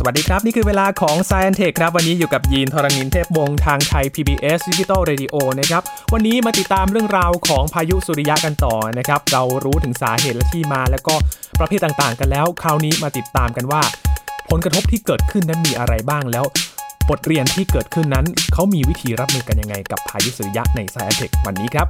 สวัสดีครับ นี่คือเวลาของ s c i e n Tech ครับ วันนี้อยู่กับยีนทรณินเทพวงศ์ทางไทย PBS Digital Radio นะครับ วันนี้มาติดตามเรื่องราวของพายุสุริยะกันต่อนะครับ เรารู้ถึงสาเหตุและที่มา แล้วก็ประเภทต่างๆ กันแล้ว คราวนี้มาติดตามกันว่า ผลกระทบที่เกิดขึ้นนั้นมีอะไรบ้างแล้ว บทเรียนที่เกิดขึ้นนั้น เขามีวิธีรับมือกันยังไง กับพายุสุริยะใน s c i e n Tech วันนี้ครับ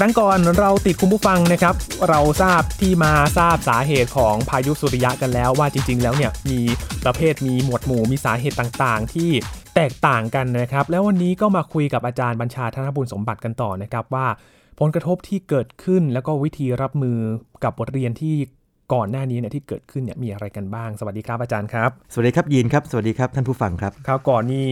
ครั้งก่อนเราติดคุณผู้ฟังนะครับ เราทราบที่มาทราบสาเหตุของพายุสุริยะกันแล้วว่าจริง ๆ แล้วเนี่ยมีประเภทมีหมวดหมู่มีสาเหตุต่างๆ ที่แตกต่างกันนะครับ แล้ววันนี้ก็มาคุยกับอาจารย์บัญชาธนบุญสมบัติกันต่อนะครับว่า ผลกระทบที่เกิดขึ้นแล้วก็วิธีรับมือกับบทเรียนที่ก่อนหน้านี้เนี่ยที่เกิดขึ้นเนี่ยมีอะไรกันบ้าง สวัสดีครับอาจารย์ครับ สวัสดีครับยีนครับ สวัสดีครับท่านผู้ฟังครับคราวก่อนนี่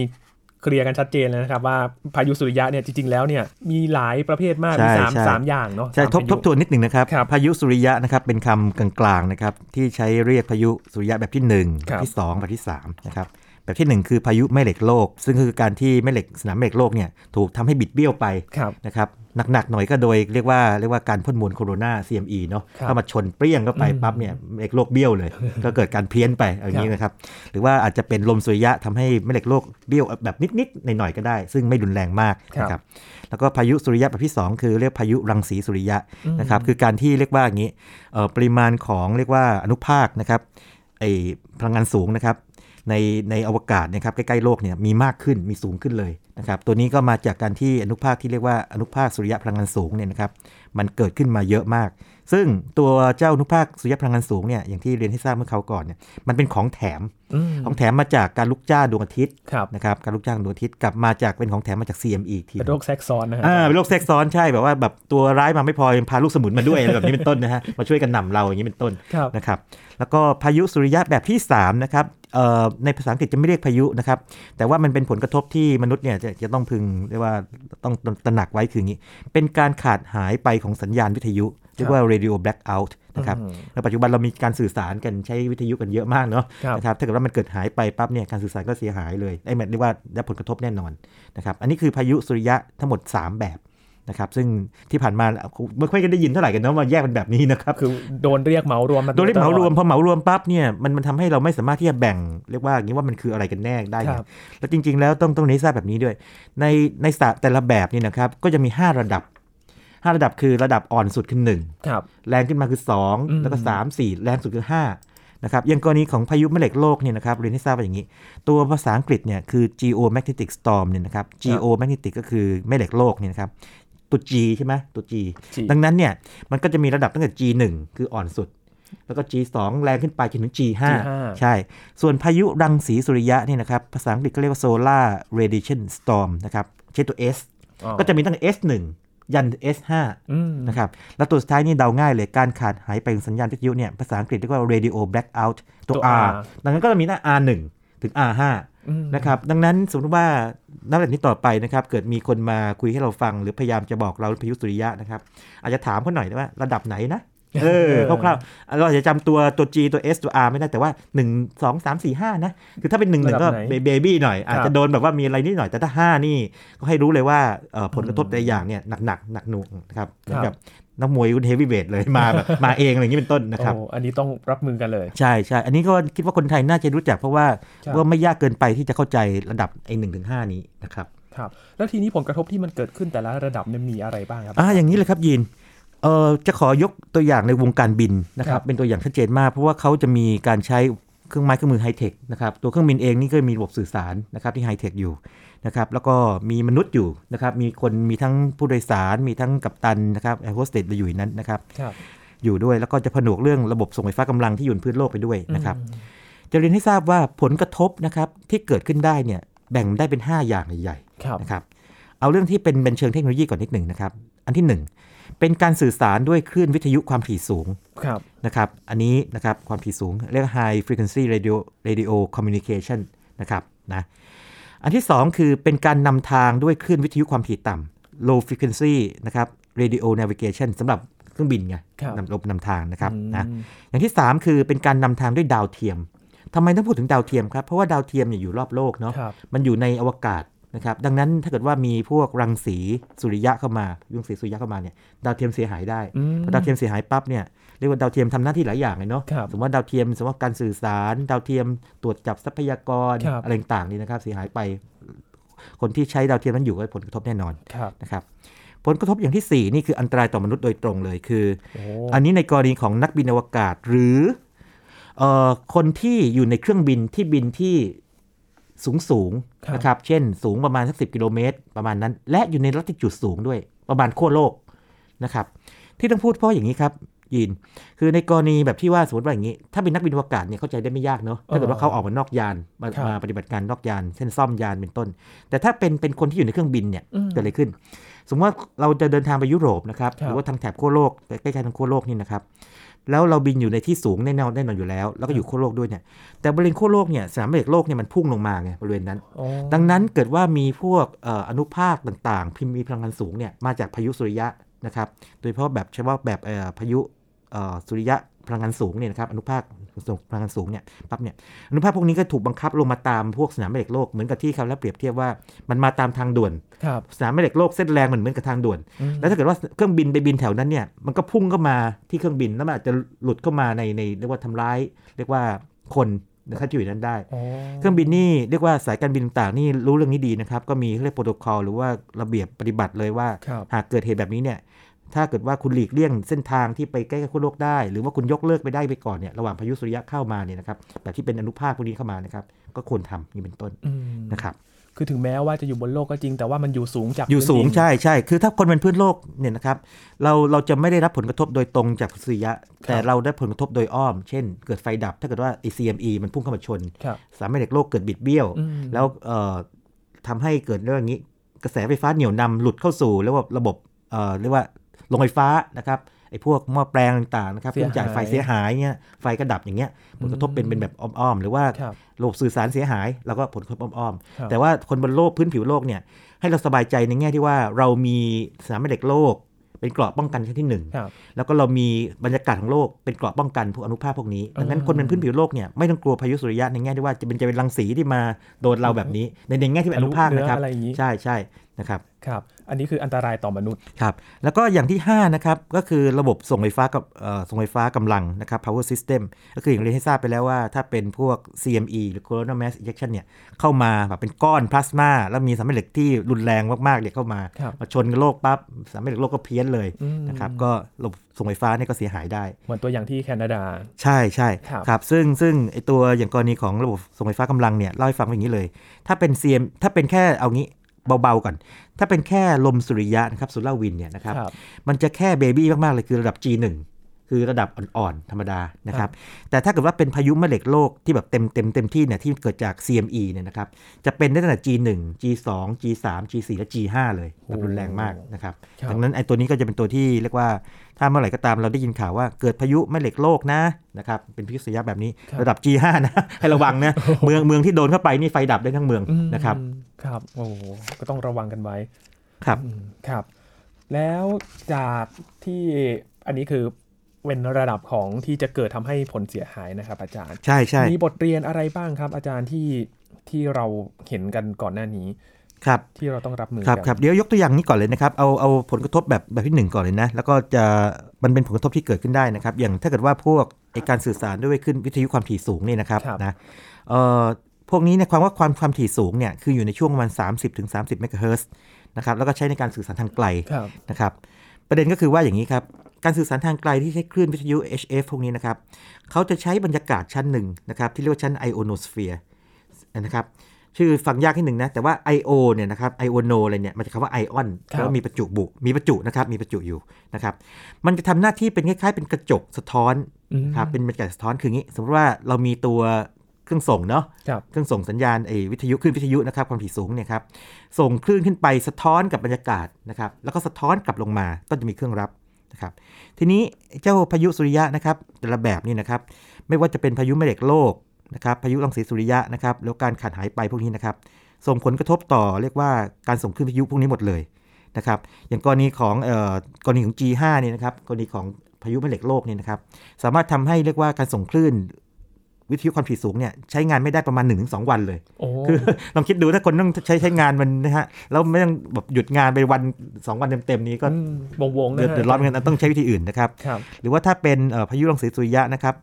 เคลียร์กันชัดเจนเลยนะครับว่าพายุสุริยะเนี่ยจริงๆแล้วเนี่ยมีหลายประเภทมากใช่มีสามใช่สามอย่างเนาะใช่สามทบพายุทบทวนนิดหนึ่งนะครับครับ พายุสุริยะนะครับเป็นคำกลางๆนะครับที่ใช้เรียกพายุสุริยะแบบที่1คแบรับบที่ 2 แบบที่3นะครับแบบที่ 1 คือพายุแม่เหล็กโลก ซึ่งคือการที่แม่เหล็กสนามแม่เหล็กโลกเนี่ยถูกทำให้บิดเบี้ยวไปครับนะครับ หนักๆหน่อยก็โดยเรียกว่าเรียกว่าการพ่นมวลโคโรนา CME เนาะครับเข้ามาชนเปรี้ยงเข้าไปอืมปั๊บเนี่ยแม่เหล็กโลกเบี้ยวเลย ก็เกิดการเพี้ยนไปอย่างนี้นะครับ หรือว่าอาจจะเป็นลมสุริยะทำให้แม่เหล็กโลกเบี้ยวแบบนิดๆหน่อยๆก็ได้ ซึ่งไม่รุนแรงมากนะครับแล้วก็พายุสุริยะแบบที่ 2 คือเรียกพายุรังสีสุริยะนะครับคือการที่เรียกว่าอย่างนี้เอ่อปริมาณของเรียกว่าอนุภาคนะครับไอพลังงานสูงนะครับ ในในอวกาศนะครับใกล้ๆโลกเนี่ยมีมากขึ้นมีสูงขึ้นเลยนะครับตัวนี้ก็มาจากการที่อนุภาคที่เรียกว่าอนุภาคสุริยะพลังงานสูงเนี่ยนะครับมันเกิดขึ้นมาเยอะมาก ซึ่งตัวเจ้าอนุภาคสุริยะพลังงานสูงเนี่ยอย่างที่เรียนให้ทราบเมื่อเขาวก่อนเนี่ยมันเป็นของแถมอืมของแถมมาจากการลุกจ้าดวงอาทิตย์ครับนะครับการลุกจ้างดวงอาทิตย์กลับมาจากเป็นของแถมมาจาก CME อีกทีเป็นโรคแทรกซ้อนนะฮะอ่าเป็นโรคแทรกซ้อนใช่แบบว่าแบบตัวร้ายมาไม่พอยังพาลูกสมุนมาด้วยอะไรแบบนี้เป็นต้นนะฮะมาช่วยกันหนำเราอย่างนี้เป็นต้นครับนะครับแล้วก็พายุสุริยะแบบที่3นะครับเอ่อ ในภาษาอังกฤษจะไม่เรียกพายุนะครับ แต่ว่ามันเป็นผลกระทบที่มนุษย์เนี่ยจะจะต้องพึงเรียกว่าต้องตระหนักไว้คืออย่างนี้ เป็นการขาดหายไปของสัญญาณวิทยุ เรียกว่า radio blackout นะครับอืมในปัจจุบันเรามีการสื่อสารกันใช้วิทยุกันเยอะมากเนาะครับนะครับถ้าเกิดว่ามันเกิดหายไปปั๊บเนี่ยการสื่อสารก็เสียหายเลยไอ้หมายเรียกว่าได้ผลกระทบแน่นอนนะครับอันนี้คือพายุสุริยะทั้งหมด 3 แบบ นะครับซึ่งที่ผ่านมาไม่ค่อยได้ยินเท่าไหร่กันเนาะว่าแยกเป็นแบบนี้นะครับคือโดนเรียกเหมารวมมาโดยเรียกเหมารวมตลอพอเหมารวมปั๊บเนี่ยมันมันทำให้เราไม่สามารถที่จะแบ่งเรียกว่าอย่างนี้ว่ามันคืออะไรกันแน่ได้ครับแล้วจริง ๆ แล้วต้องต้องเน้นทราบแบบนี้ด้วย ในในศาสตร์แต่ละแบบนี่นะครับก็จะมี 5 ระดับ 5 ระดับคือระดับอ่อนสุดคือ1ครับแรงขึ้นมาคืออืม2แล้วก็ 3 4 แรงสุดคือ 5นะครับอย่างกรณีของพายุแม่เหล็กโลกเนี่ยนะครับเรียนให้ทราบว่าอย่างนี้ ตัวภาษาอังกฤษเนี่ยคือ geomagnetic storm เนี่ยนะครับ geomagnetic ก็คือแม่เหล็กโลกเนี่ยนะครับ ตัว G ใช่ไหมตัว G G ดังนั้นเนี่ยมันก็จะมีระดับตั้งแต่ G1 คืออ่อนสุด แล้วก็ G2 แรงขึ้นไปจนถึง G5 G5 ใช่ ส่วนพายุรังสีสุริยะเนี่ยนะครับ ภาษาอังกฤษก็เรียกว่า solar radiation storm นะครับใช้ตัว S อ๋อก็จะมีตั้งแต่ S1 ยัน S5 อืมนะครับแล้วตัวสุดท้ายนี่เดาง่ายเลย การขาดหายไปของสัญญาณวิทยุเนี่ยภาษาอังกฤษเรียกว่า radio blackout ตัวตัว R R ดังนั้นก็จะมีหน้า R1 ถึง R5 อืมนะครับดังนั้นสมมติว่านับจากนี้ต่อไปนะครับ เกิดมีคนมาคุยให้เราฟัง หรือพยายามจะบอกเราพายุสุริยะนะครับ อาจจะถามเขาหน่อยนะว่าระดับไหนนะเออคร่าวๆเราอาจจะจำตัวตัว G ตัว S ตัว R ไม่ได้แต่ว่า 1 2 3 4 5 นะ คือถ้าเป็น 1 1 ก็ระดับไหนเบบี้หน่อย อาจครัจะบโดนแบบว่ามีอะไรนิดหน่อยแต่ถ้า 5 นี่ ก็ให้รู้เลยว่าเอ่อผลกระทบแต่ละอย่างเนี่ยหนักๆหนักหน่วงนะครับเหมือ นกับนักมวยรุ่นเฮฟวีเวทเลยมาแบบมาเองอะไรอย่างนี้เป็นต้นนะครับโอ้อันนี้ต้องรับมือกันเลย ใช่ใช่อันนี้ก็คิดว่าคนไทยน่าจะรู้จักเพราะว่าครับว่าไม่ยากเกินไปที่จะเข้าใจระดับไอ้หนึ่งถึงห้านี้นะครับครับแล้วทีนี้ผลกระทบที่มันเกิดขึ้นแต่ละระดับเนี่ยมีอะไรบ้างครับอ่าอย่างนี้เลยครับยินเออจะขอยกตัวอย่างในวงการบินนะคครัรับบเป็นตัวอย่างชัดเจนมากเพราะว่าเขาจะมีการใช้เครื่องไม้เครื่องมือไฮเทคนะครับตัวเครื่องบินเองนี่ก็มีระบบสื่อสารนะครับที่ไฮเทคอยู่ นะครับแล้วก็มีมนุษย์อยู่นะครับมีคนมีทั้งผู้โดยสารมีทั้งกัปตันนะครับแอร์โฮสเตสอยู่ในนั้นนะครับครับอยู่ด้วยแล้วก็จะผนวกเรื่องระบบส่งไฟฟ้ากำลังที่อยู่บนพื้นโลกไปด้วยนะครับอืมจะเรียนให้ทราบว่าผลกระทบนะครับที่เกิดขึ้นได้เนี่ยแบ่งได้เป็น 5 อย่างใหญ่ครับๆนะครับเอาเรื่องที่เป็นเป็นเชิงเทคโนโลยีก่อนนิดหนึ่งนะครับ อันที่ 1 เป็นการสื่อสารด้วยคลื่นวิทยุความถี่สูงครับนะครับ อันนี้นะครับความถี่สูงเรียกว่า high frequency radio radio communication นะครับนะ อันที่ 2 คือเป็นการนำทางด้วยคลื่นวิทยุความถี่ต่ำ low frequency นะครับ radio navigation สำหรับเครื่องบินไงครับนำรบนำทางนะครับอืมนะอย่างที่ 3 คือเป็นการนำทางด้วยดาวเทียมทำไมต้องพูดถึงดาวเทียมครับ เพราะว่าดาวเทียมเนี่ยอยู่รอบโลกเนาะครับมันอยู่ในอวกาศ นะครับดังนั้นถ้าเกิดว่ามีพวกรังสีสุริยะเข้ามารังสีสุริยะเข้ามาเนี่ยดาวเทียมเสียหายได้อืมพอดาวเทียมเสียหายปั๊บเนี่ยเรียกว่าดาวเทียมทำหน้าที่หลายอย่างเลยเนาะครับสมมติว่าดาวเทียมสมมติว่าการสื่อสาร ดาวเทียมตรวจจับทรัพยากรครับอะไรต่างๆนี่นะครับเสียหายไป คนที่ใช้ดาวเทียมนั้นอยู่ก็ได้ผลกระทบแน่นอนครับนะครับผลกระทบอย่างที่สี่นี่คืออันตรายต่อมนุษย์โดยตรงเลยคือโอ้อันนี้ในกรณีของนักบินอวกาศหรือเอ่อคนที่อยู่ในเครื่องบินที่บินที่ สูงสูงๆนะครับ เช่น สูงประมาณสักสิกิโลเมตร ประมาณนั้น และอยู่ในลัติจูดสูงด้วย ประมาณขั้วโลกนะครับ ที่ต้องพูดเพราะอย่างนี้ครับยินคือในกรณีแบบที่ว่าสมมติว่าอย่างนี้ ถ้าเป็นนักบินอวกาศเนี่ยเข้าใจได้ไม่ยากเนาะ ถ้าเกิดว่าเขาออกมานอกยาน มาครับมาปฏิบัติการนอกยาน เช่นซ่อมยานเป็นต้น แต่ถ้าเป็นเป็นคนที่อยู่ในเครื่องบินเนี่ยอืมเกิดอะไรขึ้น สมมติว่าเราจะเดินทางไปยุโรปนะครับครับหรือว่าทางแถบขั้วโลกใกล้ๆทางขั้วโลกนี่นะครับแล้วเราบินอยู่ในที่สูงแน่นอนแน่นอนอยู่แล้ว แล้วก็อยู่ขั้วโลกด้วยเนี่ยแต่บริเวณขั้วโลกเนี่ยสนามแม่เหล็กโลกเนี่ยมันพุ่งลงมาไงบริเวณนั้นโอ้ดังนั้นเกิดว่ามีพวกเอ่ออนุภาคต่างๆ พิมพ์มีพลังงานสูงเนี่ยมาจากพายุสุริยะนะครับ โดยเฉพาะแบบเฉพาะแบบเอ่อพายุเอ่อสุริยะ พลังงานสูงเนี่ยนะครับอนุภาคสูงพลังงานสูงเนี่ยปั๊บเนี่ยอนุภาคพวกนี้ก็ถูกบังคับลงมาตามพวกสนามแม่เหล็กโลกเหมือนกับที่เขาแล้วเปรียบเทียบว่ามันมาตามทางด่วนครับสนามแม่เหล็กโลกเส้นแรงมันเหมือนกับทางด่วนอืมแล้วถ้าเกิดว่าเครื่องบินไปบินแถวนั้นเนี่ยมันก็พุ่งเข้ามาที่เครื่องบินแล้วมันอาจจะหลุดเข้ามาในในเรียกว่าทำร้าย เรียกว่าคนนะครับที่อยู่ในนั้นได้โอ้เครื่องบินนี่เรียกว่าสายการบินต่างๆนี่รู้เรื่องนี้ดีนะครับ ก็มีเรียกโปรโตคอลหรือว่าระเบียบปฏิบัติเลยว่าครับหากเกิดเหตุแบบนี้เนี่ย ถ้าเกิดว่าคุณหลีกเลี่ยงเส้นทางที่ไปใกล้กับขั้วโลกได้ หรือว่าคุณยกเลิกไปได้ไปก่อนเนี่ยระหว่างพายุสุริยะเข้ามาเนี่ยนะครับแบบที่เป็นอนุภาคพวกนี้เข้ามานะครับก็ควรทำนี่เป็นต้นอืมนะครับคือถึงแม้ว่าจะอยู่บนโลกก็จริง แต่ว่ามันอยู่สูงจากอยู่สูงพื้นดินใช่ใช่คือถ้าคนเป็นพื้นโลกเนี่ยนะครับเราเราจะไม่ได้รับผลกระทบโดยตรงจากสุริยะ แต่เราได้ผลกระทบโดยอ้อม เช่น เกิดไฟดับ ถ้าเกิดว่า CME มันพุ่งเข้ามาชนครับสามแม่เหล็กโลกเกิดบิดเบี้ยวอืมแล้วเอ่อทำให้เกิดเรื่องนี้กระแสไฟฟ้าเหนี่ยวนำหลุดเข้าสู่เรียกว่าระบบเอ่อเรียกว่า โรงไฟฟ้านะครับไอ้พวกหม้อแปลงต่างๆนะครับเสียหายเครื่องจ่ายไฟเสียหายเงี้ยไฟก็ดับอย่างเงี้ยผลกระทบเป็นเป็นแบบอ้อมๆหรือว่าครับระบบสื่อสารเสียหายแล้วก็ผลกระทบอ้อมครับๆแต่ว่าคนบนโลกพื้นผิวโลกเนี่ยให้เราสบายใจในแง่ที่ว่าเรามีสนามแม่เหล็กโลก เป็นเกราะป้องกันชั้นที่หนึ่งครับแล้วก็เรามีบรรยากาศของโลกเป็นเกราะป้องกันพวกอนุภาคพวกนี้ดังนั้นอืมคนเป็นพื้นผิวโลกเนี่ยไม่ต้องกลัวพายุสุริยะในแง่ที่ว่าจะเป็นจะเป็นรังสีที่มาโดนเราแบบนี้ในในแง่ที่เป็นอนุภาคนะครับทะลุเนื้ออะไรอย่างนี้ใช่ใช่นะครับครับ อันนี้คืออันตรายต่อมนุษย์ครับแล้วก็อย่างที่5นะครับก็คือระบบส่งไฟฟ้ากับเอ่อส่งไฟฟ้ากำลังนะครับ power system ก็คืออย่างเรียนให้ทราบไปแล้วว่า ถ้าเป็นพวก CME หรือ coronal mass ejection เนี่ยเข้ามาแบบเป็นก้อนพลาสมาแล้วมีสารแม่เหล็กที่รุนแรงมากๆเนี่ยเข้ามาครับมาชนกับโลกปั๊บสารแม่เหล็กโลกก็เพี้ยนเลยอืมนะครับก็ระบบส่งไฟฟ้าเนี่ยก็เสียหายได้ เหมือนตัวอย่างที่แคนาดา ใช่ใช่ครับครับซึ่งซึ่งไอตัวอย่างกรณีของระบบส่งไฟฟ้ากำลังเนี่ยเล่าให้ฟังว่าอย่างนี้เลย ถ้าเป็น CM ถ้าเป็นแค่เอางี้ เบาๆก่อน ถ้าเป็นแค่ลมสุริยะนะครับสุราวินเนี่ยนะครับครับ มันจะแค่เบบี้มากๆเลยคือระดับ G1 คือระดับอ่อนๆ ธรรมดานะครับ แต่ถ้าเกิดว่าเป็นพายุแม่เหล็กโลกที่แบบเต็มเต็มเต็มที่เนี่ยที่เกิดจาก CME เนี่ยนะครับ จะเป็นได้ตั้งแต่ G1 G2 G3 G4 และ G5 เลยแบบรุนแรงมากนะครับครับดังนั้นไอ้ตัวนี้ก็จะเป็นตัวที่เรียกว่าถ้าเมื่อไหร่ก็ตามเราได้ยินข่าวว่าเกิดพายุแม่เหล็กโลกนะนะครับเป็นพายุสุริยะแบบนี้ครับระดับ G5 นะให้ระวังนะเมืองเมืองที่โดนเข้าไปนี่ไฟดับได้ทั้งเมืองอืมนะครับ ครับโอ้โหก็ต้องระวังกันไว้ ครับอืมครับ แล้วจากที่อันนี้คือเป็นระดับของที่จะเกิดทำให้ผลเสียหายนะครับ อาจารย์ ใช่ใช่มีบทเรียนอะไรบ้างครับ อาจารย์ที่ที่เราเห็นกันก่อนหน้านี้ ครับที่เราต้องรับมือครับกันครับเดี๋ยวยกตัวอย่างนี้ก่อนเลยนะครับเอาเอาผลกระทบแบบแบบที่หนึ่งก่อนเลยนะ แล้วก็จะมันเป็นผลกระทบที่เกิดขึ้นได้นะครับ อย่างถ้าเกิดว่าพวกไอการสื่อสารด้วยขึ้นวิทยุความถี่สูงเนี่ยนะครับครับนะเอ่อ พวกนี้เนี่ยความว่าความความถี่สูงเนี่ยคืออยู่ในช่วงประมาณ 30ถึง30เมกะเฮิรตซ์นะครับแล้วก็ใช้ในการสื่อสารทางไกลครับนะครับประเด็นก็คือว่าอย่างนี้ครับ การสื่อสารทางไกลที่ใช้คลื่นวิทยุ HF พวกนี้นะครับเขาจะใช้บรรยากาศชั้นหนึ่งนะครับที่เรียกว่าชั้นไอโอโนสเฟียร์นะครับชื่อฟังยากนิดหนึ่งนะ แต่ว่า I.O. เนี่ยนะครับไอโอโนอะไรเนี่ยมาจากคำว่าไอออนครับแล้วมีประจุบุ มีประจุนะครับ มีประจุอยู่นะครับ มันจะทำหน้าที่เป็นคล้ายๆ เป็นกระจกสะท้อนอืมครับเป็นบรรยากาศสะท้อนคืออย่างนี้ สมมติว่าเรามีตัว เครื่องส่งเนาะครับเครื่องส่งสัญญาณไอ้วิทยุคลื่นวิทยุนะครับความถี่สูงเนี่ยครับส่งคลื่นขึ้นไปสะท้อนกับบรรยากาศนะครับแล้วก็สะท้อนกลับลงมาก็จะมีเครื่องรับนะครับทีนี้เจ้าพายุสุริยะนะครับแต่ละแบบนี่นะครับไม่ว่าจะเป็นพายุแม่เหล็กโลกนะครับพายุรังสีสุริยะนะครับแล้วการขาดหายไปพวกนี้นะครับส่งผลกระทบต่อเรียกว่าการส่งคลื่นวิทยุพวกนี้หมดเลยนะครับอย่างกรณีของเอ่อกรณีของ G5 เนี่ยนะครับกรณีของพายุแม่เหล็กโลกเนี่ยนะครับสามารถทำให้เรียกว่าการส่งคลื่น วิทยุความถี่สูงเนี่ยใช้งานไม่ได้ประมาณ1-2วันเลยโอ้คือลองคิดดูถ้าคนต้องใช้ใช้งานมันนะฮะแล้วไม่ต้องแบบหยุดงานไปวัน 2 วันเต็มๆนี้ก็วงวงๆนะเดือดฮะเดือดร้อนเหมือนกันต้องใช้วิธีอื่นนะครับครับหรือว่าถ้าเป็นเอ่อพายุรังสีสุริยะนะครับ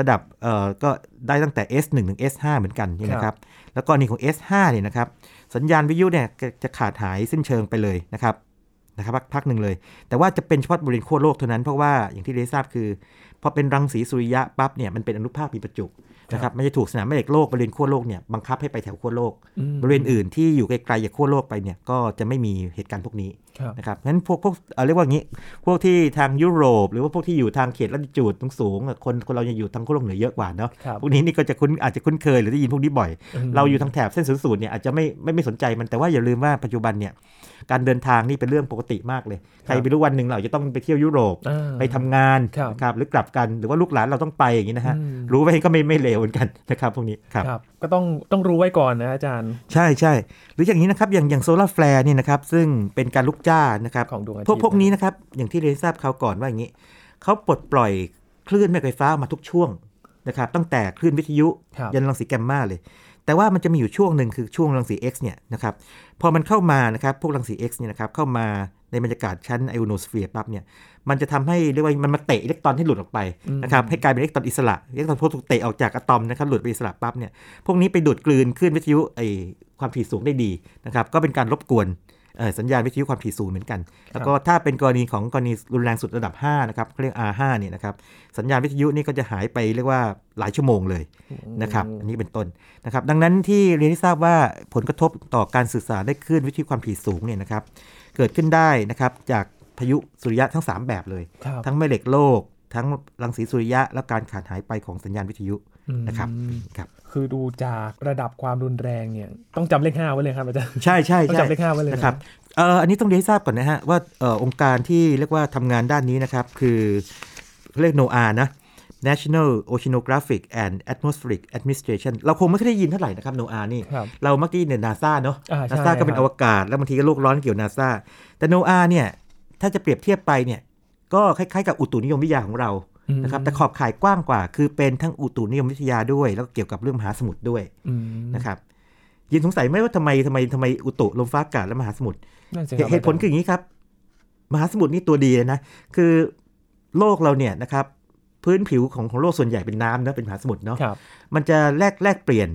ระดับเอ่อก็ได้ตั้งแต่ S1 ถึง S5 เหมือนกันนี่นะครับแล้วก็นี่ของ S5 เนี่ยนะครับสัญญาณวิทยุเนี่ยจะจะขาดหายสิ้นเชิงไปเลยนะครับนะครับพักพักหนึ่งเลย แต่ว่าจะเป็นเฉพาะบริเวณขั้วโลกเท่านั้นเพราะว่าอย่างที่ได้ทราบคือ พอเป็นรังสีสุริยะปั๊บเนี่ยมันเป็นอนุภาคมีประจุนะครับไม่จะถูกสนามแม่เหล็กโลกบริเวณขั้วโลกเนี่ยบังคับให้ไปแถวขั้วโลกอืมบริเวณอื่นที่อยู่ไกลๆจากขั้วโลกไปเนี่ยก็จะไม่มีเหตุการณ์พวกนี้ครับ นะครับงั้นพวกพวกเอ่อเรียกว่างี้ พวกที่ทางยุโรป หรือว่าพวกที่อยู่ทางเขตลัติจูดสูงๆอะคนคนเรายังอยู่ทางขั้วโลกเหนือเยอะกว่าเนาะครับพวกนี้นี่ก็จะคุ้นอาจจะคุ้นเคยหรือได้ยินพวกนี้บ่อยมเราอยู่ทางแถบเส้นศูนย์สูตรเนี่ยอาจจะไม่ไม่ไม่สนใจมันแต่ว่าอย่าลืมว่าปัจจุบันเนี่ยการเดินทางนี่เป็นเรื่องปกติมากเลย ใครไปรู้วันหนึ่งเราจะต้องไปเที่ยวยุโรปอ่าไปทำงานครับนะครับหรือกลับกันหรือว่าลูกหลานเราต้องไปอย่างนี้นะฮะอืมรู้ไว้ก็ไม่ไม่เลวเหมือนกันนะครับพวกนี้ครับครับ ก็ต้องต้องรู้ไว้ก่อนนะอาจารย์ ใช่ใช่หรืออย่างนี้นะครับอย่างอย่าง solar flare เนี่ยนะครับซึ่งเป็นการลุกจ้านะครับของดวงอาทิตย์พวกพวกนี้นะครับ อย่างที่เรียนทราบคราวก่อนว่าอย่างนี้เขาปลดปล่อยคลื่นแม่ไฟฟ้ามาทุกช่วงนะครับ ตั้งแต่คลื่นวิทยุครับยันรังสีแกมมาเลย แต่ว่ามันจะมีอยู่ช่วงหนึ่งคือช่วงรังสี X เนี่ยนะครับ พอมันเข้ามานะครับพวกรังสี X เนี่ยนะครับเข้ามาในบรรยากาศชั้นไอโอโนสเฟียร์ปั๊บเนี่ยมันจะทำให้เรียกว่ามันมาเตะอิเล็กตรอนที่หลุดออกไปนะครับให้กลายเป็นอิเล็กตรอนอิสระอิเล็กตรอนพวกถูกเตะออกจากอะตอมนะครับหลุดไปอิสระปั๊บเนี่ยพวกนี้ไปดูดกลืนคลื่นวิทยุไอความถี่สูงได้ดีนะครับก็เป็นการรบกวนเอ่อ สัญญาณวิทยุความถี่สูงเหมือนกัน แล้วก็ถ้าเป็นกรณีของกรณีรุนแรงสุดระดับ 5 นะครับเขาเรียก R5 เนี่ยนะครับสัญญาณวิทยุนี่ก็จะหายไปเรียกว่าหลายชั่วโมงเลยนะครับอันนี้เป็นต้นนะครับดังนั้นที่เรียนที่ทราบว่าผลกระทบต่อการสื่อสารได้คลื่นวิทยุความถี่สูงเนี่ยนะครับเกิดขึ้นได้นะครับจากพายุสุริยะทั้ง 3 แบบเลยครับทั้งแม่เหล็กโลก ทั้งรังสีสุริยะและการขาดหายไปของสัญญาณวิทยุนะครับอืมครับ คือดูจากระดับความรุนแรงเนี่ยต้องจำเลขห้าไว้เลยครับอาจารย์ใช่ใช่ต้องใช่จำเลขห้าไว้เลยนะนะครับเอ่ออันนี้ต้องเรียนให้ทราบก่อนนะฮะว่าเอ่อองค์การที่เรียกว่าทำงานด้านนี้นะครับ คือเขาเรียก NOAA นะ National Oceanographic and Atmospheric Administration เราคงไม่เคยได้ยินเท่าไหร่นะครับ NOAA นี่ครับเรามักได้ยินเนี่ยนาซาเนาะอ่าใช่นาซาก็เป็นครับอวกาศ แล้วบางทีก็โลกร้อนเกี่ยวนาซาแต่ NOAA เนี่ย ถ้าจะเปรียบเทียบไปเนี่ย ก็คล้ายๆกับอุตุนิยมวิทยาของเราอืม นะครับแต่ขอบข่ายกว้างกว่า คือเป็นทั้งอุตุนิยมวิทยาด้วย แล้วก็เกี่ยวกับเรื่องมหาสมุทรด้วยอืมนะครับยินสงสัยไหมว่าทำไมทำไมทำไมอุตุลมฟ้าอากาศและมหาสมุทรนั่นสิเหครับตุเหตุผลคืออย่างนี้ครับ มหาสมุทรนี่ตัวดีเลยนะ คือโลกเราเนี่ยนะครับพื้นผิวของของโลกส่วนใหญ่เป็นน้ำเนอะเป็นมหาสมุทรเนาะครับมันจะแลกแลกเปลี่ยน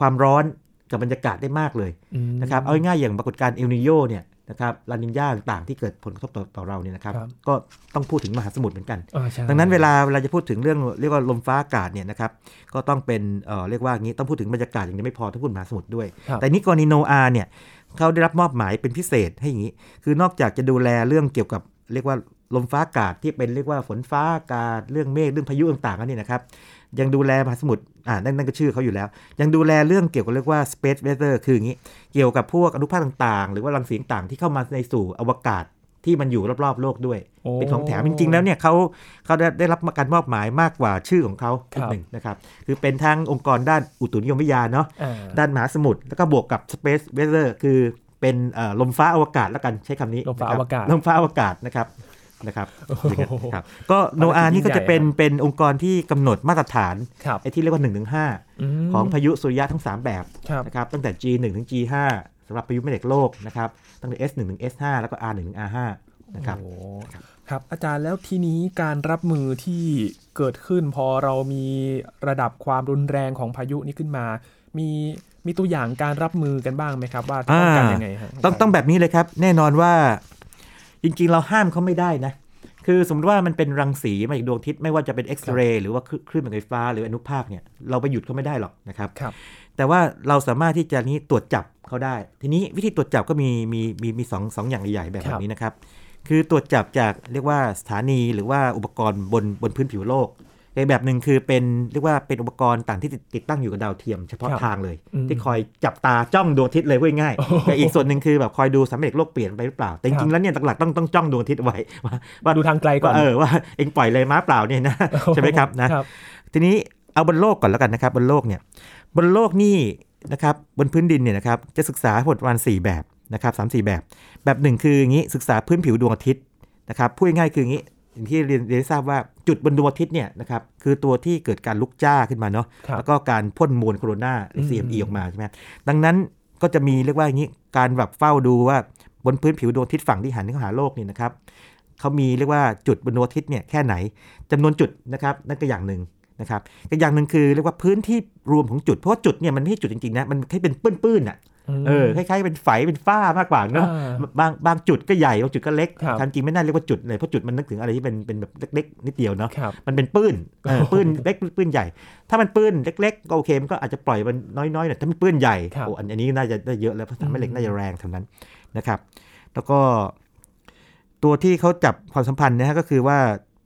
ความร้อนกับบรรยากาศได้มากเลยอืมนะครับเอาง่ายๆอย่างปรากฏการณ์เอลนิโยเนี่ย นะครับลานินยาต่างๆที่เกิดผลกระทบต่อต่อเราเนี่ยนะครับครับ ก็ต้องพูดถึงมหาสมุทรเหมือนกันอ่าใช่ดังนั้นเวลาเวลาจะพูดถึงเรื่องเรียกว่าลมฟ้าอากาศเนี่ยนะครับ ก็ต้องเป็นเอ่อเรียกว่าอย่างนี้ต้องพูดถึงบรรยากาศอย่างเดียวไม่พอต้องพูดมหาสมุทรด้วยครับแต่นี่กรณีโนอาเนี่ยเขาได้รับมอบหมายเป็นพิเศษให้อย่างนี้ คือนอกจากจะดูแลเรื่องเกี่ยวกับเรียกว่าลมฟ้าอากาศที่เป็นเรียกว่าฝนฟ้าอากาศเรื่องเมฆเรื่องพายุต่างๆอันนี้นะครับ ยังดูแลมหาสมุทรอ่านั่นนั่นก็ชื่อเขาอยู่แล้ว ยังดูแลเรื่องเกี่ยวกับเรียกว่า space weather คืออย่างนี้ เกี่ยวกับพวกอนุภาคต่างๆ หรือว่ารังสีต่างๆที่เข้ามาในสู่อวกาศที่มันอยู่รอบๆ โลกด้วยโอ้เป็นของแถมจริง ๆ แล้วเนี่ยเขาเขาได้ได้รับการมอบหมายมากกว่าชื่อของเขาครับหนึ่งนะครับ คือเป็นทั้งองค์กรด้านอุตุนิยมวิทยาเนาะอ่าด้านมหาสมุทรแล้วก็บวกกับ Space Weather คือเป็นเอ่อลมฟ้าอวกาศแล้วกันใช้คำนี้ลมฟ้านะคอรับวกาศลมฟ้าอวกาศนะครับ นะครับอย่างนั้นโอ้โหครับก็โนอานี่ก็จะเป็นยิ่งใหญ่เป็นองค์กรที่กำหนดมาตรฐานครับไอ้ที่เรียกว่า1นถึงหมของพายุสุริยะทั้ง 3 แบบครับนะครับตั้งแต่ G1 ถึง G5 สำหรับพายุแม่เหล็กโลกนะครับตั้งแต่ S1 ถึง S5 แล้วก็ R1 ถึง R5 นะครับโอ้ครับอาจารย์แล้วทีนี้การรับมือที่เกิดขึ้นพอเรามีระดับความรุนแรงของพายุนี้ขึ้นมา มีมีตัวอย่างการรับมือกันบ้างไหมครับ ว่าจะป้องกันยังไงฮะต้องต้องแบบนี้เลยครับ แน่นอนว่า จริงๆ เราห้ามเขาไม่ได้นะ คือสมมติว่ามันเป็นรังสีมาจากดวงอาทิตย์ไม่ว่าจะเป็นเอ็กซเรย์หรือว่าคลื่นแสงไฟฟ้าหรืออนุภาคเนี่ยเราไปหยุดเขาไม่ได้หรอกนะครับครับแต่ว่าเราสามารถที่จะนี้ตรวจจับเขาได้ ทีนี้วิธีตรวจจับก็มีมีมีมีสองสองอย่างใหญ่ๆแบบครับนี้นะครับ คือตรวจจับจากเรียกว่าสถานีหรือว่าอุปกรณ์บนบนพื้นผิวโลก ในแบบหนึ่งคือเป็นเรียกว่าเป็นอุปกรณ์ต่างที่ติดติดตั้งอยู่กับดาวเทียมเฉพาะครับทางเลยอืมที่คอยจับตาจ้องดวงอาทิตย์เลยพูดง่ายโอ้โหแต่อีกส่วนหนึ่งคือแบบคอยดูสามเหล็กโลกเปลี่ยนไปหรือเปล่า แต่จครัริงบๆแล้วเนี่ยหลักๆต้องต้องจ้องดวงอาทิตย์เอาไว้ว่าว่าดูทางไกลก่อว่านเออว่าเองปล่อยเลยม้าเปล่าเนี่ยนะใช่ไหมครับนะครับทีนี้เอาบนโลกก่อนแล้วกันนะครับบนโลกเนี่ยบนโลกนี่นะครับบนพื้นดินเนี่ยนะครับจะศึกษาทั้งหมดประมาณ4แบบนะครับสามสี่แบบ แบบหนึ่งคืออย่างนี้ศึกษาพื้นผิวดวงอาทิตย์นะครับพูดง่ายๆคืออย่างนี้ อย่างที่เรียนเรียนให้ทราบว่าจุดบนดวงอาทิตย์เนี่ยนะครับคือตัวที่เกิดการลุกจ้าขึ้นมาเนาะครับแล้วก็การพ่นมวลโคโรนาหรือ CME ออกมาใช่ไหมดังนั้นก็จะมีเรียกว่าอย่างนี้การแบบเฝ้าดูว่าบนพื้นผิวดวงอาทิตย์ฝั่งที่หันเข้าหาโลกนี่นะครับเขามีเรียกว่าจุดบนดวงอาทิตย์เนี่ยแค่ไหนจำนวนจุดนะครับนั่นก็อย่างหนึ่งนะครับอีกอย่างหนึ่งคือเรียกว่าพื้นที่รวมของจุดเพราะว่าจุดเนี่ยมันไม่ใช่จุดจริงๆนะมันแค่เป็นปื้นๆอะม เออคล้ายๆเป็นไฝเป็นฝ้ามากกว่าเนาะอ่าบางบางจุดก็ใหญ่บางจุดก็เล็กครับความจริงไม่น่าเรียกว่าจุดเลยเพราะจุดมันนึกถึงอะไรที่เป็นเป็นแบบเล็กๆนิดเดียวเนาะครับมันเป็นปื้นเออโอ้โหปื้นเล็กปื้นใหญ่ ถ้ามันปื้นเล็กๆก็โอเคมันก็อาจจะปล่อยมันน้อยๆหน่อยถ้ามันปื้นใหญ่ครับโอ้อันอันนี้น่าจะได้เยอะแล้วเพราะทำให้เหล็กอืมน่าจะแรงเท่านั้นนะครับ แล้วก็ตัวที่เขาจับความสัมพันธ์นะฮะก็คือว่า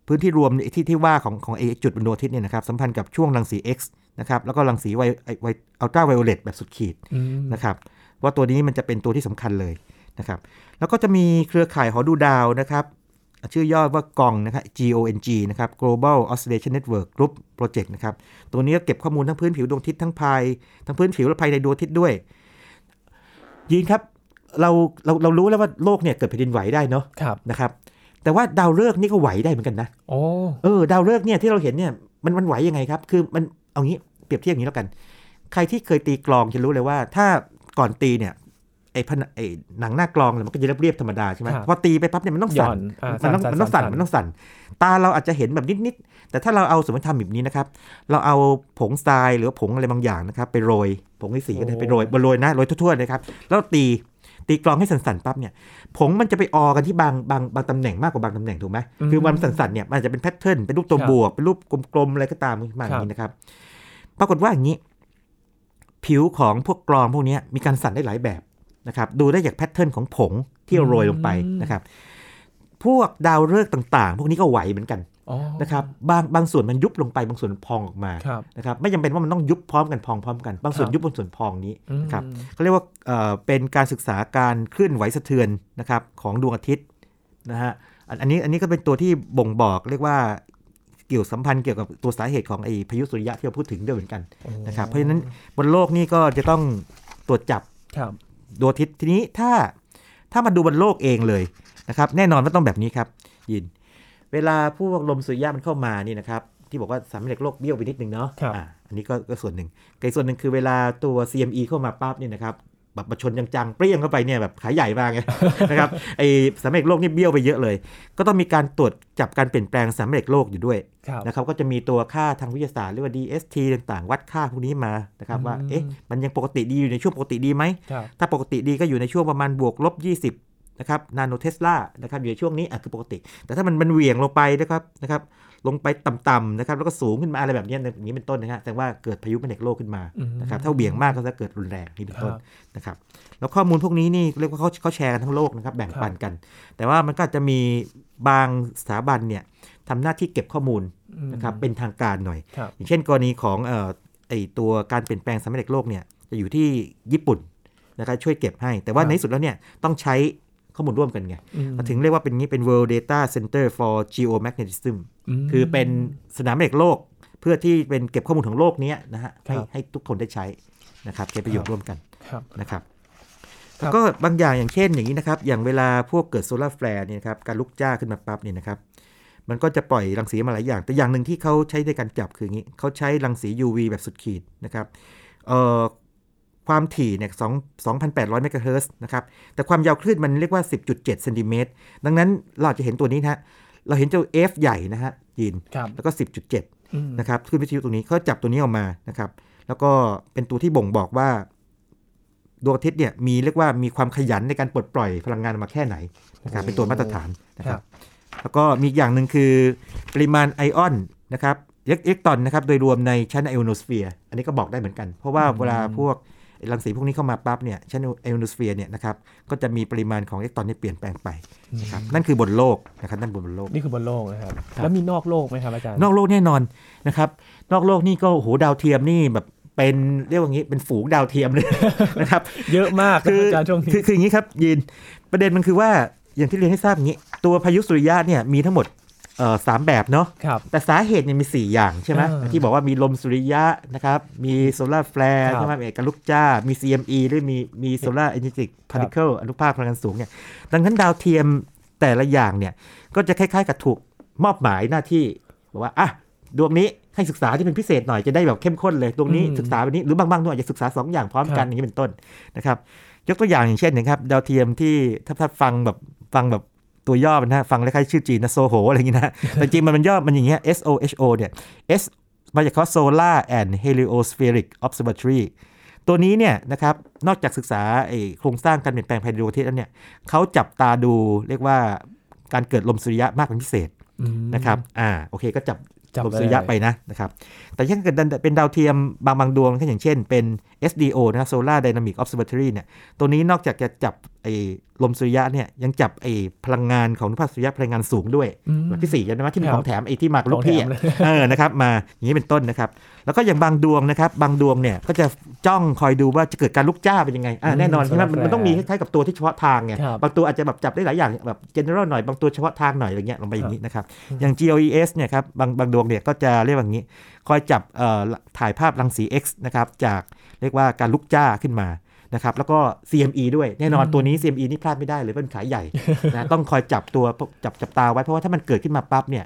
พื้นที่รวมที่ที่ว่าของของไอจุดบนดวงอาทิตย์เนี่ยนะครับสัมพันธ์กับช่วงรังสี X นะครับแล้วก็รังสีไวไวอัลตราไวโอเลตแบบสุดขีดอืมนะครับว่าตัวนี้มันจะเป็นตัวที่สำคัญเลยนะครับแล้วก็จะมีเครือข่ายหอดูดาวนะครับชื่อย่อว่ากองนะครับ GONG นะครับ Global Oscillation Network Group Project นะครับ ตัวนี้ก็เก็บข้อมูลทั้งพื้นผิวดวงอาทิตย์ทั้งภาย ทั้งพื้นผิวและภายในดวงอาทิตย์ด้วย ยินครับ เราเราเรารู้แล้วว่าโลกเนี่ยเกิดแผ่นดินไหวได้เนาะครับนะครับ แต่ว่าดาวฤกษ์นี่ก็ไหวได้เหมือนกันนะ โอ้ เออ ดาวฤกษ์เนี่ยที่เราเห็นเนี่ยมันมันไหวยังไงครับ คือมันเอางี้ เปรียบเทียบอย่างนี้แล้วกัน ใครที่เคยตีกลองจะรู้เลยว่า ถ้าก่อนตีเนี่ยไอ้ผนไอ้หนังหน้ากลองเนี่ยมันก็จะเรียบๆธรรมดาใช่ไหมครับพอตีไปปั๊บเนี่ยมันต้องหย่สั่อนนอ่ามันต้องมันต้องสั่นมันต้องสั่น ตาเราอาจจะเห็นแบบนิดๆแต่ถ้าเราเอาสมมติทำแบบนี้นะครับ เราเอาผงทรายหรือว่าผงอะไรบางอย่างนะครับไปโรยผงที่สีก็ได้โอ้ไปโรยบนโรยนะโรยทั่วๆนะครับ แล้วตีตีกลองให้สั่นๆปั๊บเนี่ยผงมันจะไปออกันที่บางบางบางตำแหน่งมากกว่าบางตำแหน่งถูกไหมคือมันสั่นๆเนี่ยมันอาจจะเป็นแพทเทิร์นเป็นรูปตัวบวกเป็นรูปกลมๆอะไรก็ตามขึ้นมาอย่างนี้นะครับ ปรากฏว่าอย่างนี้ ผิวของพวกกรองพวกเนี้ยมีการสั่นได้หลายแบบนะครับดูได้จากแพทเทิร์นของผงที่เราโรยลงไปนะครับ พวกดาวฤกษ์ต่างๆ พวกนี้ก็ไหวเหมือนกันอ๋อนะครับบางบางส่วนมันยุบลงไปบางส่วนพองออกมาครับนะครับไม่จำเป็นว่ามันต้องยุบพร้อมกันพองพร้อมกัน บางส่วนครับยุบบางส่วนพองนี้นะครับอืมเขาเรียกว่าเอ่อเป็นการศึกษาการเคลื่อนไหวสะเทือนนะครับของดวงอาทิตย์นะฮะอันอันนี้อันนี้ก็เป็นตัวที่บ่งบอกเรียกว่า เกี่ยวสัมพันธ์เกี่ยวกับตัวสาเหตุของไอ้พายุสุริยะที่เราพูดถึงด้วยเหมือนกันโอ้นะครับเพราะฉะนั้นบนโลกนี่ก็จะต้องตรวจจับครับดวงอาทิตย์ทีนี้ถ้าถ้ามาดูบนโลกเองเลยนะครับแน่นอนว่าต้องแบบนี้ครับ ยิน เวลาพวกลมสุริยะมันเข้ามานี่นะครับที่บอกว่าสามเหล็กโลกเบี้ยวไปนิดนึงเนาะครับอ่าอันนี้ก็ก็ส่วนหนึ่งกับอีกส่วนหนึ่งคือเวลาตัว CME เข้ามาปั๊บเนี่ยนะครับ แบบมาชนจังๆ เปรี้ยงเข้าไปเนี่ยแบบขาใหญ่มากไงนะครับไอสามเหล็กโลกนี่เบี้ยวไปเยอะเลย ก็ต้องมีการตรวจจับการเปลี่ยนแปลงสามเหล็กโลกอยู่ด้วยครับนะครับก็จะมีตัวค่าทางวิทยาศาสตร์เรียกว่า DST ต่างๆ วัดค่าพวกนี้มานะครับว่าอืมเอ๊ะมันยังปกติดีอยู่ในช่วงปกติดีไหมครับถ้าปกติดีก็อยู่ในช่วงประมาณบวกลบ20 นะครับนาโนเทสลานะครับอยู่ในช่วงนี้อะคือปกติ แต่ถ้ามันมันเหวี่ยงลงไปนะครับนะครับลงไปต่ำๆนะครับแล้วก็สูงขึ้นมาอะไรแบบเนี้ยอย่างนี้เป็นต้นนะฮะแต่ว่าเกิดพายุแม่เหล็กโลกขึ้นมาอืมนะครับถ้าเหวี่ยงมากก็จะเกิดรุนแรงนี่เป็นต้นครับนะครับแล้วข้อมูลพวกนี้นี่เรียกว่าเขาเขาแชร์กันทั้งโลกนะครับแบ่งปันกัน แต่ว่ามันก็อาจจะมีบางสถาบันเนี่ยทำหน้าที่เก็บข้อมูลอืมนะครับเป็นทางการหน่อยครับอย่างเช่นกรณีของเอ่อไอตัวการเปลี่ยนแปลงสามเหล็กโลกเนี่ยจะอยู่ที่ญี่ปุ่นนะครับช่วยเก็บให้แต่ว่าครับในที่สุดแล้วเนี่ยต้องใช้ ข้อมูลร่วมกันไงอืมมาถึงเรียกว่าเป็นงี้เป็น World Data Center for Geomagnetism มคือเป็นสนามเหล็กโลก เพื่อที่เป็นเก็บข้อมูลของโลกเนี้ยนะฮะให้ครับให้ทุกคนได้ใช้นะครับใช้ประโยชน์ร่วมกันครับนะครับครับแล้วก็บางอย่างอย่างเช่นอย่างนี้นะครับ อย่างเวลาพวกเกิด solar flare เนี่ยนะครับการลุกจ้าขึ้นมาปั๊บเนี่ยนะครับมันก็จะปล่อยรังสีมาหลายอย่าง แต่อย่างหนึ่งที่เขาใช้ในการจับคืออย่างนี้เขาใช้รังสี UV แบบสุดขีดนะครับเอ่อ ความถี่เนี่ย2 2,800 เมกะเฮิรตซ์นะครับ แต่ความยาวคลื่นมันเรียกว่า 10.7 เซนติเมตร ดังนั้นเราจะเห็นตัวนี้นะฮะ เราเห็นเจ้า F ใหญ่นะฮะยินครับแล้วก็ 10.7อืมนะครับคลื่นวิทยุตรงนี้เขาจับตัวนี้ออกมานะครับ แล้วก็เป็นตัวที่บ่งบอกว่าดวงอาทิตย์เนี่ยมีเรียกว่ามีความขยันในการปลดปล่อยพลังงานออกมาแค่ไหนนะครับ เป็นตัวมาตรฐานนะคครัรับบแล้วก็มีอีกอย่างหนึ่งคือปริมาณไอออนนะครับอิเล็กตรอนนะครับ โดยรวมในชั้นไอโอโนสเฟียร์ อันนี้ก็บอกได้เหมือนกัน เพราะว่าเวลาพวก รังสีพวกนี้เข้ามาปั๊บเนี่ยชั้นไอโอโนสเฟียร์เนี่ยนะครับก็จะมีปริมาณของอิเล็กตรอนที่เปลี่ยนแปลงไปนะครับนั่นคือบนโลกนะครับนั่นบนโลกนี่คือบนโลกนะครับครับแล้วมีนอกโลกไหมครับอาจารย์นอกโลกแน่นอนนะครับนอกโลกนี่ก็โอ้โหดาวเทียมนี่แบบเป็นเรียกว่างี้เป็นฝูงดาวเทียมเลยนะครับ เยอะมากนะคืออาจารย์ช่วงนี้คือคืออย่างนี้ครับยินประเด็นมันคือว่าอย่างที่เรียนให้ทราบอย่างนี้ ตัวพายุสุริยะเนี่ยมีทั้งหมดเอ่อ สามแบบเนาะครับแต่สาเหตุเนี่ยมี 4 อย่างใช่ไหมอ่าที่บอกว่ามีลมสุริยะนะครับ มี solar flare ครับใช่ไหมมีการลุกจ้า มี CME หรือมีมี solar energetic particle อนุภาคพลังงานสูงเนี่ยดังนั้นดาวเทียมแต่ละอย่างเนี่ย ก็จะคล้ายๆกับถูกมอบหมายหน้าที่บอกว่า อะ ดวงนี้ให้ศึกษาที่เป็นพิเศษหน่อยจะได้แบบเข้มข้นเลยดวงนี้อืมศึกษาแบบนี้หรือบางบางดวงอาจจะศึกษาสองอย่างพร้อมกัครันบอย่างนี้เป็นต้นนะครับยกตัวอย่างอย่างเช่นนะครับดาวเทียมที่ถ้าถ้าฟังแบบฟังแบบ ตัวย่อมันนะฟังคล้ายๆชื่อจีนนะโซโหอะไรอย่างงี้นะแต่จริงๆมันมันย่อมันอย่างเงี้ย S O H O เนี่ย S มาจากคำว่า Solar and Heliospheric Observatory ตัวนี้เนี่ยนะครับนอกจากศึกษาไอ้โครงสร้างการเปลี่ยนแปลงภายในดวงอาทิตย์แล้วเนี่ยเขาจับตาดูเรียกว่าการเกิดลมสุริยะมากเป็นพิเศษอืมนะครับอ่าโอเคก็จับจับลมสุริยะเลยไปนะนะครับแต่ถ้าเกิดเป็นดาวเทียมบางบางดวงก็อย่างเช่นเป็น SDO นะ Solar Dynamic Observatory เนี่ยตัวนี้นอกจากจะจับไอ้ ลมสุริยะเนี่ยยังจับไอ้พลังงานของนุภาพสุริยะพลังงานสูงด้วยอืมแบบที่สี่ใช่ไหมที่มีครับของแถมไอ้ที่มากับลูกของแถพี่มอะเลยเออนะครับมาอย่างนี้เป็นต้นนะครับ แล้วก็อย่างบางดวงนะครับ บางดวงเนี่ยก็จะจ้องคอยดูว่าจะเกิดการลุกจ้าเป็นยังไงอ่าอืมแน่นอนใช่ไหมมันโซลาร์มันต้องมีแฟคร์ล้ายๆกับตัวที่เฉพาะทางไงครับบางตัวอาจจะแบบจับได้หลายอย่างแบบ general หน่อยบางตัวเฉพาะทางหน่อยอะไรเงี้ยลงไปอย่างนี้นะครับอย่าง GOES เนี่ยครับบางบางดวงเนี่ยก็จะเรียกว่าอย่างนี้ คอยจับเอ่อถ่ายภาพรังสี X นะครับจากเรียกว่าการลุกจ้าขึ้นมา นะครับแล้วก็ CME ด้วยแน่นอนอืมตัวนี้ CME นี่พลาดไม่ได้เลยเป็นขายใหญ่นะต้องคอยจับตัวจับจับตาไว้เพราะว่าถ้ามันเกิดขึ้นมาปั๊บเนี่ย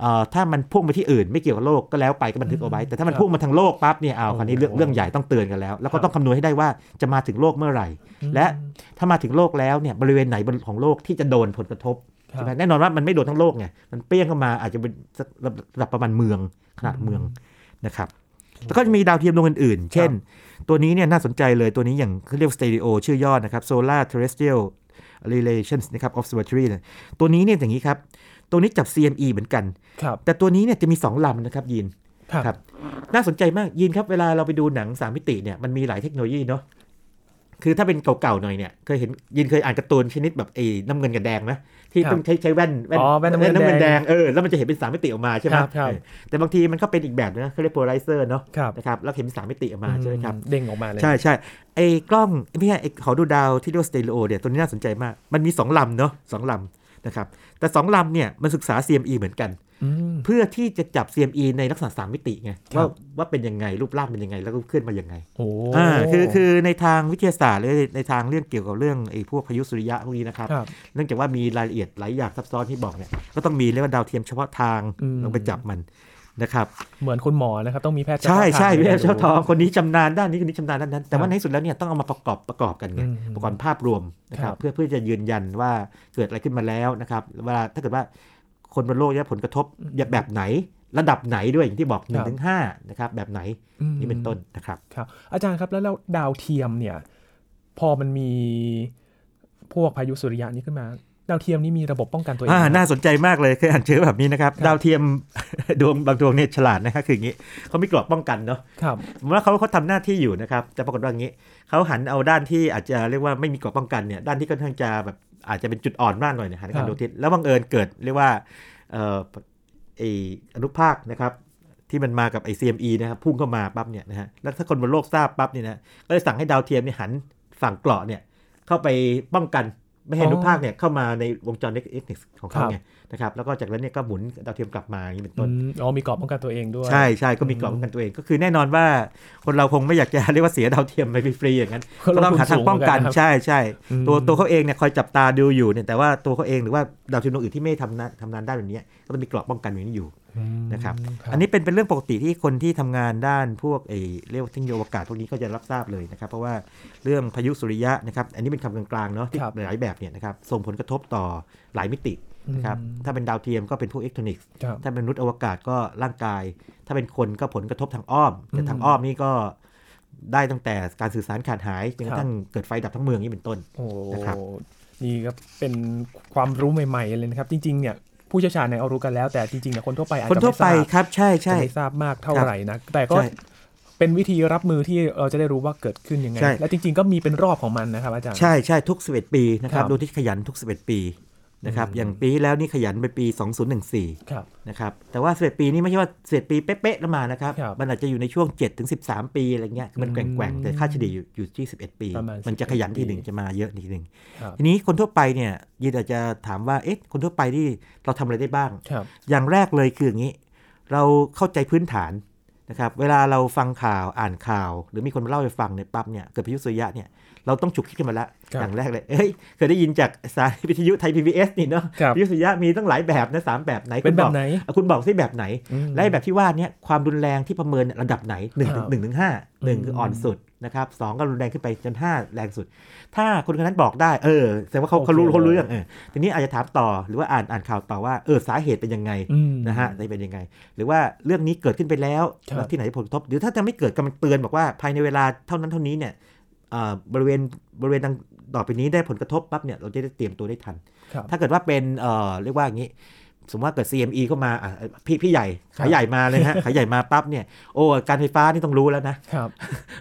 เอ่อถ้ามันพุ่งไปที่อื่นไม่เกี่ยวกับโลกก็แล้วไปก็บันทึกเอาไว้ แต่ถ้ามันครับพุ่งมาทางโลกปั๊บเนี่ยเอาคราวนี้เรื่องโอ้โหเรื่องใหญ่ต้องเตือนกันแล้ว แล้วก็ครับต้องคำนวณให้ได้ว่าจะมาถึงโลกเมื่อไหร่ และถ้ามาถึงโลกแล้วเนี่ยบริเวณไหนบนของโลกที่จะโดนผลกระทบครับใช่ไหมแน่นอนว่ามันไม่โดนทั้งโลกไงมันเปี้ยงเข้ามาอาจจะเป็นสักระดับประมาณเมืองขนาดเมืองนะครับแล้วก็จะมีดาวเทียมดวงอื่นๆ เช่น ตัวนี้เนี่ยน่าสนใจเลยตัวนี้อย่างเขาเรียกสเต STEREO ชื่อย่อนะครับ Solar Terrestrial Relations นะครับ Observatory เนี่ยตัวนี้เนี่ยอย่างนี้ครับ ตัวนี้จับ CME เหมือนกันครับแต่ตัวนี้เนี่ยจะมี 2 ลำนะครับยินครับครับ น่าสนใจมากยินครับ เวลาเราไปดูหนังสามมิติเนี่ยมันมีหลายเทคโนโลยีเนาะคือถ้าเป็นเก่าๆหน่อยเนี่ยเคยเห็นยินเคยอ่านการ์ตูนชนิดแบบไอ้น้ำเงินกับแดงไหม ที่ครับต้องใช้ใช้แว่นอ๋อแว่นน้ำเงินน้ำเงินแดแดงงเออแล้วมันจะเห็นเป็นสามมิติออกมาใช่ไหมครับครับเออแต่บางทีมันก็เป็นอีกแบบนะเขาเรียกโพลาไรเซอร์เนาะครับนะครับแล้วเห็นเป็นสามมิติออกมาใช่ไหมครับเด้งออกมาเลยใช่ใช่ไอ้กล้องไม่ใช่ไอ้เขาดูดาวที่เรียกว่าสเต r ร o เนี่ยตัวนี้น่าสนใจมากมันมี2ลำเนาะสองลำนะครับแต่2ลำเนี่ยมันศึกษา CME เหมือนกันอืม เพื่อที่จะจับ CME ในลักษณะ3มิติไงครัว่าบว่าเป็นยังไงรูปร่างเป็นยังไง แล้วก็เคลื่อนมายังไงโอ้อ่าคือคือในทางวิทยาศาสตร์หรือในทางเรื่องเกี่ยวกับเรื่องไอ้พวกพายุสุริยะพวกนี้นะครับครับเนื่องจากว่ามีรายละเอียดหลายอย่างซับซ้อนที่บอกเนี่ยก็ต้องมีเรียกว่าดาวเทียมเฉพาะทางอืมลงไปจับมันนะครับเหมือนคุณหมอนะครับต้องมีแพทย์เฉใช่พาะทางใช่ในพี่การเจ้าดูทองคนนี้ชำนาญด้านนี้คนนี้ชำนาญด้านนั้น แต่ครัว่าบในที่สุดแล้วเนี่ยต้องเอามาประกอบประกอบกันไงอืมประกอบภาพรวมนะคครัรับบเพื่อเพื่อจะยืนยันว่าเกิดอะไรขึ้นมาแล้วนะครับเวลาถ้าเกิดว่า คนบนโลกได้ผลกระทบแบบไหน ระดับไหนด้วยอย่างที่บอก1นถึงห้านะครับแบบไหนอืมนี่เป็นต้นนะครับครับ อาจารย์ครับแล้วแล้วดาวเทียมเนี่ยพอมันมีพวกพายุสุริยะนี้ขึ้นมา ดาวเทียมนี่มีระบบป้องกันตัวเองอ่าไหมน่าสนใจมากเลยเคยอ่านเจอแบบนี้นะครับครับ ดาวเทียมดวงบางดวงเนี่ยฉลาดนะครับคืออย่างนี้เขามีกรอบป้องกันเนาะครับผมว่าเขาเขาทำหน้าที่อยู่นะครับแต่ปรากฏว่าอย่างนี้เขาหันเอาด้านที่อาจจะเรียกว่าไม่มีเกราะป้องกันเนี่ยด้านที่ค่อนข้างจะแบบ อาจจะเป็นจุดอ่อนมากหน่อยเนี่ยหันครัการบดวงอาทิตย์แล้วบังเอิญเกิดเรียกว่าเอ่อไออนุภาคนะครับที่มันมากับไอ CME นะครับพุ่งเข้ามาปั๊บเนี่ยนะฮะแล้วถ้าคนบนโลกทราบปั๊บเนี่ยนะก็เลยสั่งให้ดาวเทียมเนี่ยหันฝั่งเกราะเนี่ยเข้าไปป้องกัน ไม่ให้อนุภาคเนี่ยเข้ามาในวงจรเล็กๆของเขาไงนะครับแล้วก็จากนั้นเนี่ยก็หมุนดาวเทียมกลับมาอย่างนี้เป็นต้นอืมอ๋อมีกรอบป้องกันตัวเองด้วยใช่ใช่ก็มีกรอบป้องกันตัวเองก็คือแน่นอนว่า คนเราคงไม่อยากจะเรียกว่าเสียดาวเทียมไปฟรีๆอย่างนั้นก็ลก็งต้องทุนหาทางป้องกันสูงเหมือนกันนะครับใช่ใช่อืมตัวตัวเขาเองเนี่ยคอยจับตาดูอยู่เนี่ยแต่ว่าตัวเขาเองหรือว่าดาวเทียมดวงอื่นที่ไม่ทำงานทำงานด้านแบบนี้ก็ต้องมีกรอบป้องกันอย่างนี้อยู่อืม นะครับครับ อันนี้เป็นเป็นเรื่องปกติที่คนที่ทำงานด้านพวกเออเรียกว่าเทคโนโลยีอวกาศพวกนี้ก็จะรับทราบเลยนะครับ เพราะว่าเรื่องพายุสุริยะนะครับ อันนี้เป็นคำกลางๆเนาะที่ครับหลายแบบเนี่ยนะครับส่งผลกระทบต่อหลายมิตินะครับอืมถ้าเป็นดาวเทียมก็เป็นพวกอิเล็กทรอนิกส์ครับถ้าเป็นมนุษย์อวกาศก็ร่างกาย ถ้าเป็นคนก็ผลกระทบทางอ้อม แต่อืมทางอ้อมนี่ก็ได้ตั้งแต่การสื่อสารขาดหายจนกครัระบทั่งเกิดไฟดับทั้งเมืองนี่เป็นต้นโอ้นะครับนี่ก็เป็นความรู้ใหม่ ๆ เลยนะครับ จริง ๆ เนี่ย ผู้เชี่ยวชาญเนี่ยเอารู้กันแล้วแต่จริงๆเนี่ยคนทั่วไปอาจคนจะทั่วไม่ทไปราบครับใช่ใช่จะไม่ทราบมากเท่าครับไหร่นะแต่ก็ใช่เป็นวิธีรับมือที่เราจะได้รู้ว่าเกิดขึ้นยังไงใช่และจริงๆก็มีเป็นรอบของมันนะครับอาจารย์ ใช่ใช่ทุก 11 ปีนะครับครับดูที่ขยันทุก 11 ปี นะครับอืมอย่างปีที่แล้วนี่ขยันไปปี 2014ครับนะครับแต่ว่า11ปีนี่ไม่ใช่ว่า11ปีเป๊ะๆแล้วมานะครับครับ มันอาจจะอยู่ในช่วง7ถึง13 ปีอะไรเงี้ยคือมันอืแมกว่งๆ แต่ค่าเฉลี่ยอยู่อยู่ที่ 11 ปีประมาณมันจะ11ขยันทีปีหนึ่งจะมาเยอะทีหนึ่งครับทีนี้คนทั่วไปเนี่ยยินอาจจะถามว่าเอ๊ะคนทั่วไปที่เราทำอะไรได้บ้างครับอย่างแรกเลยคืออย่างนี้ เราเข้าใจพื้นฐาน นะครับเวลาเราฟังข่าวอ่านข่าว หรือมีคนมาเล่าให้ฟังเนี่ยปั๊บเนี่ยเกิดพายุสุริยะเนี่ยเราต้องฉุกคิดขึ้นมาละครับอย่างแรกเลยเอ้ยเคยได้ยินจากสายวิทยุไทย PBS นี่เนาะครับพายุสุริยะมีตั้งหลายแบบนะสามแบบไหนเป็นคุณแบบอกไหนอะคุณบอกสิแบบไหนอืมและไอ้แบบที่ว่าเนี้ความรุนแรงที่ประเมินระดับไหน1นึ่งครับหนึ่งถึงห้า หนึ่งอืมคืออ่อนสุดนะครับสองก็รุนแรงขึ้นไปจน5แรงสุด ถ้าคนคนนั้นบอกได้เออแสดงว่าเขาโอเคเขารู้เขารู้เลยเรื่องเออทีนี้อาจจะถามต่อหรือว่าอ่านอ่านข่าวต่อว่าเออสาเหตุเป็นยังไงอืมนะฮะจะเป็นยังไง หรือว่าเรื่องนี้เกิดขึ้นไปแล้วครับแล้วที่ไหนผลกระทบหรือถ้าจะไม่เกิดกำลังเตือนบอกว่าภายในเวลาเท่านั้นเท่านี้เนี่ยอ่าบริเวณบริเวณดังต่อไปนี้ได้ผลกระทบปั๊บเนี่ยเราจะได้เตรียมตัวได้ทันครับถ้าเกิดว่าเป็นเอ่อเรียกว่าอย่างนี้ สมมติว่าเกิด CME เข้ามาอะพี่พี่ใหญ่ครัขาบใหญ่มาเลยฮะขายใหญ่มาปั๊บเนี่ยโอ้การไฟฟ้านี่ต้องรู้แล้วนะครับ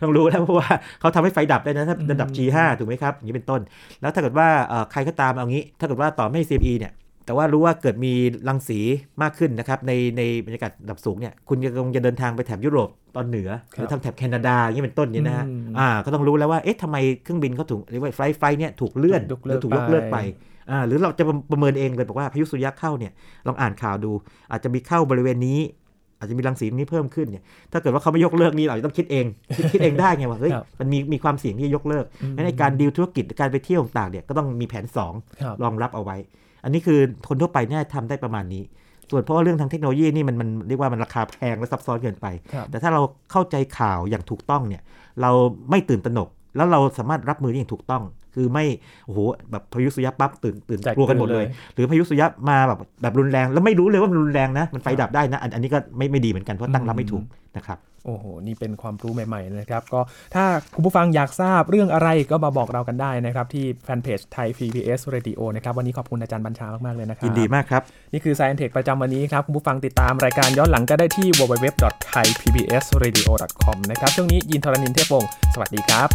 ต้องรู้แล้วเพราะว่าเขาทำให้ไฟดับได้นะถ้าอืมระดับ G5 ถูกไหมครับ อย่างนี้เป็นต้น แล้วถ้าเกิดว่าเอ่อใครก็ตามเอางี้ ถ้าเกิดว่าต่อไม่ให้ CME เนี่ยแต่ว่ารู้ว่าเกิดมีรังสีมากขึ้นนะครับในในบรรยากาศระดับสูงเนี่ยคุณจะคงจะเดินทางไปแถบยุโรปตอนเหนือหรือทางแถบแคนาดาอย่างนี้เป็นต้นเนี่ยนะฮะอืมอ่าก็ต้องรู้แล้วว่าเอ๊ะทำไมเครื่องบินเขาถูกหรือว่าไฟล์ไฟล์เนี่ยถูกเลื่อนถูกหยกเลิรืกอถูกยกเลิกไปไปอ่า หรือเราจะประเมินเองเลยบอกว่าพายุสุริยะเข้าเนี่ยลองอ่านข่าวดู อาจจะมีเข้าบริเวณนี้ อาจจะมีรังสีนี้เพิ่มขึ้นเนี่ยถ้าเกิดว่าเขาไม่ยกเลิกนี่เราจะต้องคิดเองคิดคิดเองได้ไงว่าเฮ้ยครับมันมีมีความเสี่ยงที่จะยกเลิกอืมงั้นในการดีลธุรกิจหรือการไปเที่ยวต่างๆเนี่ยก็ต้องมีแผนสองครับรองรับเอาไว้ อันนี้คือคนทั่วไปเนี่ยทำได้ประมาณนี้ส่วนเพราะว่าเรื่องทางเทคโนโลยีนี่มันมันเรียกว่ามันราคาแพงและซับซ้อนเกินไปครับแต่ถ้าเราเข้าใจข่าวอย่างถูกต้องเนี่ยเราไม่ตื่นตระหนก แล้วเราสามารถรับมือได้อย่างถูกต้อง คือไม่โอ้โหแบบพายุสุริยะปั๊บตื่นตื่นแตกกลัวกันหมดตื่นเลเลยยหรือพายุสุริยะมาแบบแบบรุนแรงแล้วไม่รู้เลยว่ามันรุนแรงนะมันไฟดับได้นะอันอันนี้ก็ไม่ไม่ดีเหมือนกันเพราะตั้งรับไม่ถูกนะครับโอ้โห นี่เป็นความรู้ใหม่ๆนะครับ ก็ถ้าคุณผู้ฟังอยากทราบเรื่องอะไรก็มาบอกเรากันได้นะครับ ที่แฟนเพจไทย PBS Radio นะครับ วันนี้ขอบคุณอาจารย์บัญชามาก ๆ เลยนะครับ ยินดีมากครับ นี่คือ Science Tech ประจำวันนี้ครับ คุณผู้ฟังติดตามรายการย้อนหลังก็ได้ที่ www.thaipbsradio.com นะครับ ช่วงนี้ยินทรณินเทพวงศ์สวัสดีครับ